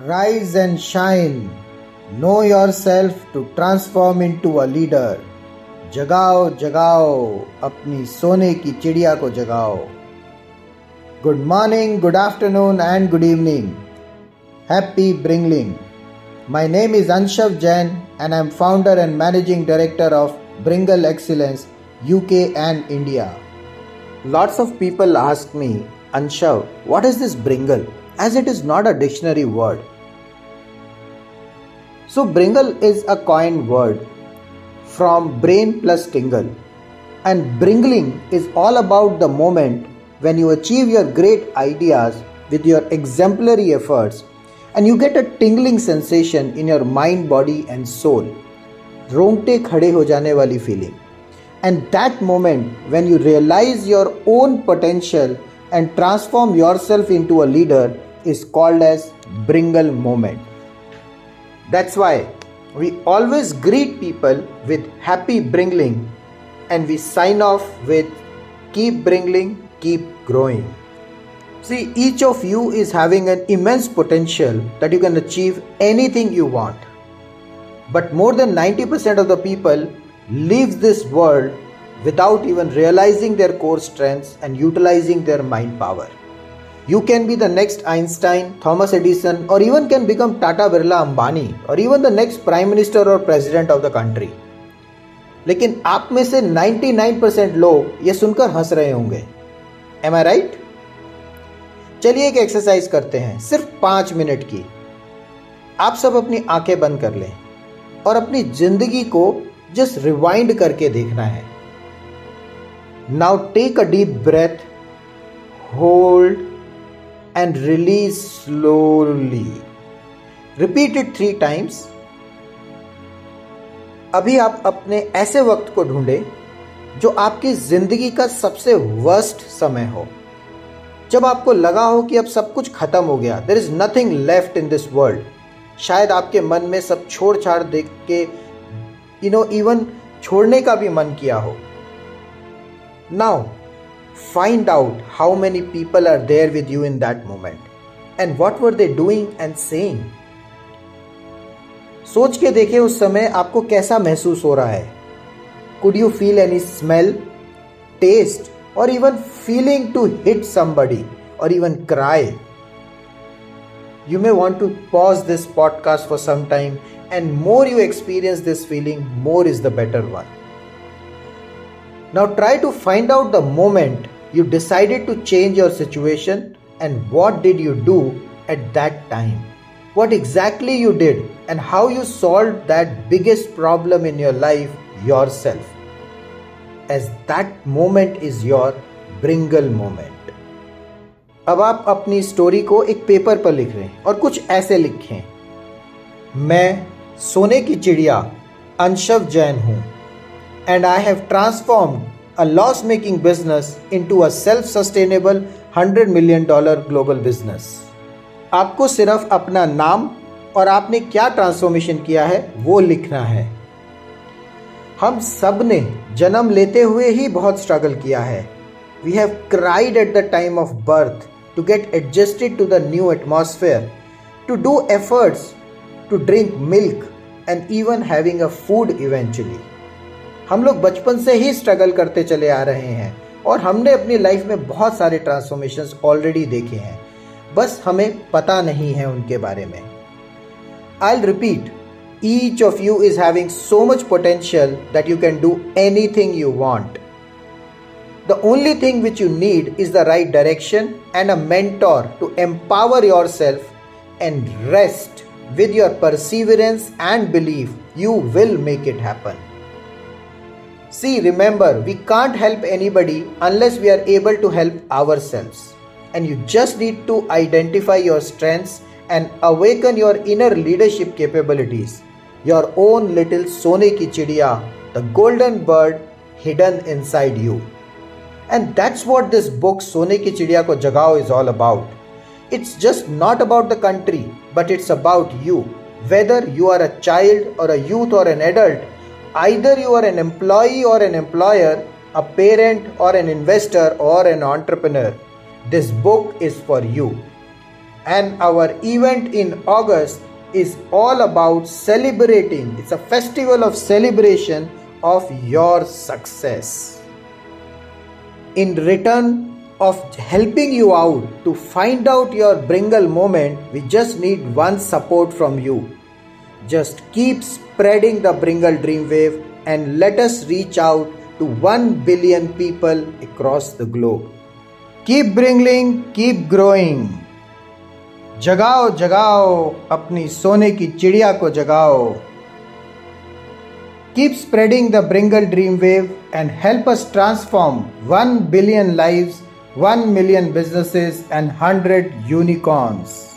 Rise and shine. Know yourself to transform into a leader. जगाओ जगाओ अपनी सोने की चिड़िया को जगाओ good morning good afternoon and good evening happy bringling My name is Anshav Jain and I am founder and managing director of Bringle Excellence UK and India. Lots of people ask me, Anshav, what is this Bringle? As it is not a dictionary word. So, Bringle is a coined word from brain plus tingle. And bringling is all about the moment when you achieve your great ideas with your exemplary efforts and you get a tingling sensation in your mind, body, and soul. रोंगटे खड़े हो जाने वाली feeling and that moment when you realise your own potential and transform your self in to a leader is called as Bringle moment. that's why we always greet people with happy Bringling and we sign off with keep Bringling, keep growing. See, each of you is having an immense potential that you can achieve anything you want. But more than 90% of the people leave this world without even realizing their core strengths and utilizing their mind power. You can be the next Einstein Thomas Edison और even can become Tata Birla Ambani और even the next prime minister और president of the country लेकिन आप में से 99% percent लोग ये सुनकर हंस रहे होंगे। एम आई राइट चलिए एक एक्सरसाइज करते हैं, सिर्फ़ पाँच मिनट की। आप सब अपनी आँखें बंद कर लें और अपनी ज़िंदगी को जस्ट रिवाइंड करके देखना है। Now take a deep breath hold and release slowly. Repeat it three times. अभी आप अपने ऐसे वक्त को ढूंढे जो आपकी ज़िंदगी का सबसे वर्स्ट समय हो जब आपको लगा हो कि अब सब कुछ खत्म हो गया there is nothing left in this world शायद आपके मन में सब छोड़ छाड़ देख के यू नो इवन छोड़ने का भी मन किया हो now Find out how many people are there with you in that moment and what were they doing and saying. सोच के देखें उस समय आपको कैसा महसूस हो रहा है could you feel any smell taste और even feeling to hit somebody और even cry you may want to pause this podcast for some time and more you experience this feeling more is the better one Now try to find out the moment you decided to change your situation and what did you do at that time what exactly you did and how you solved that biggest problem in your life yourself as that moment is your bringle moment अब आप अपनी story को एक paper पर लिख रहे हैं और कुछ ऐसे लिखें मैं सोने की चिड़िया अंशव जैन हूँ and I have transformed a loss making business into a self sustainable 100 million dollar global business. आपको सिर्फ़ अपना नाम और आपने क्या ट्रांसफॉर्मेशन किया है, वो लिखना है। हम सबने जन्म लेते हुए ही बहुत स्ट्रगल किया है। We have cried at the time of birth to get adjusted to the new atmosphere to do efforts to drink milk and even having a food eventually हम लोग बचपन से ही स्ट्रगल करते चले आ रहे हैं और हमने अपनी लाइफ में बहुत सारे ट्रांसफॉर्मेशन ऑलरेडी देखे हैं। बस हमें पता नहीं है उनके बारे में। I repeat each of you is having so much potential that you can do anything you want the only thing which you need is the right direction and a mentor to empower yourself and rest with your perseverance and belief, you will make it happen. See, remember, we can't help anybody unless we are able to help ourselves. And you just need to identify your strengths and awaken your inner leadership capabilities. Your own little Sone ki chidiya, the golden bird hidden inside you. And that's what this book Sone ki chidiya ko jagao is all about. It's just not about the country, but it's about you. Whether you are a child or a youth or an adult, either you are an employee or an employer, a parent or an investor or an entrepreneur, this book is for you. And our event in August is all about celebrating. It's a festival of celebration of your success. In return of helping you out to find out your Bringle moment, we just need one support from you. Just keep spreading the Bringle Dream Wave and let us reach out to 1 billion people across the globe. Keep bringing, keep growing. जगाओ जगाओ अपनी सोने की चिड़िया को जगाओ Keep spreading the Bringle Dream Wave and help us transform 1 billion lives, 1 million businesses, and 100 unicorns.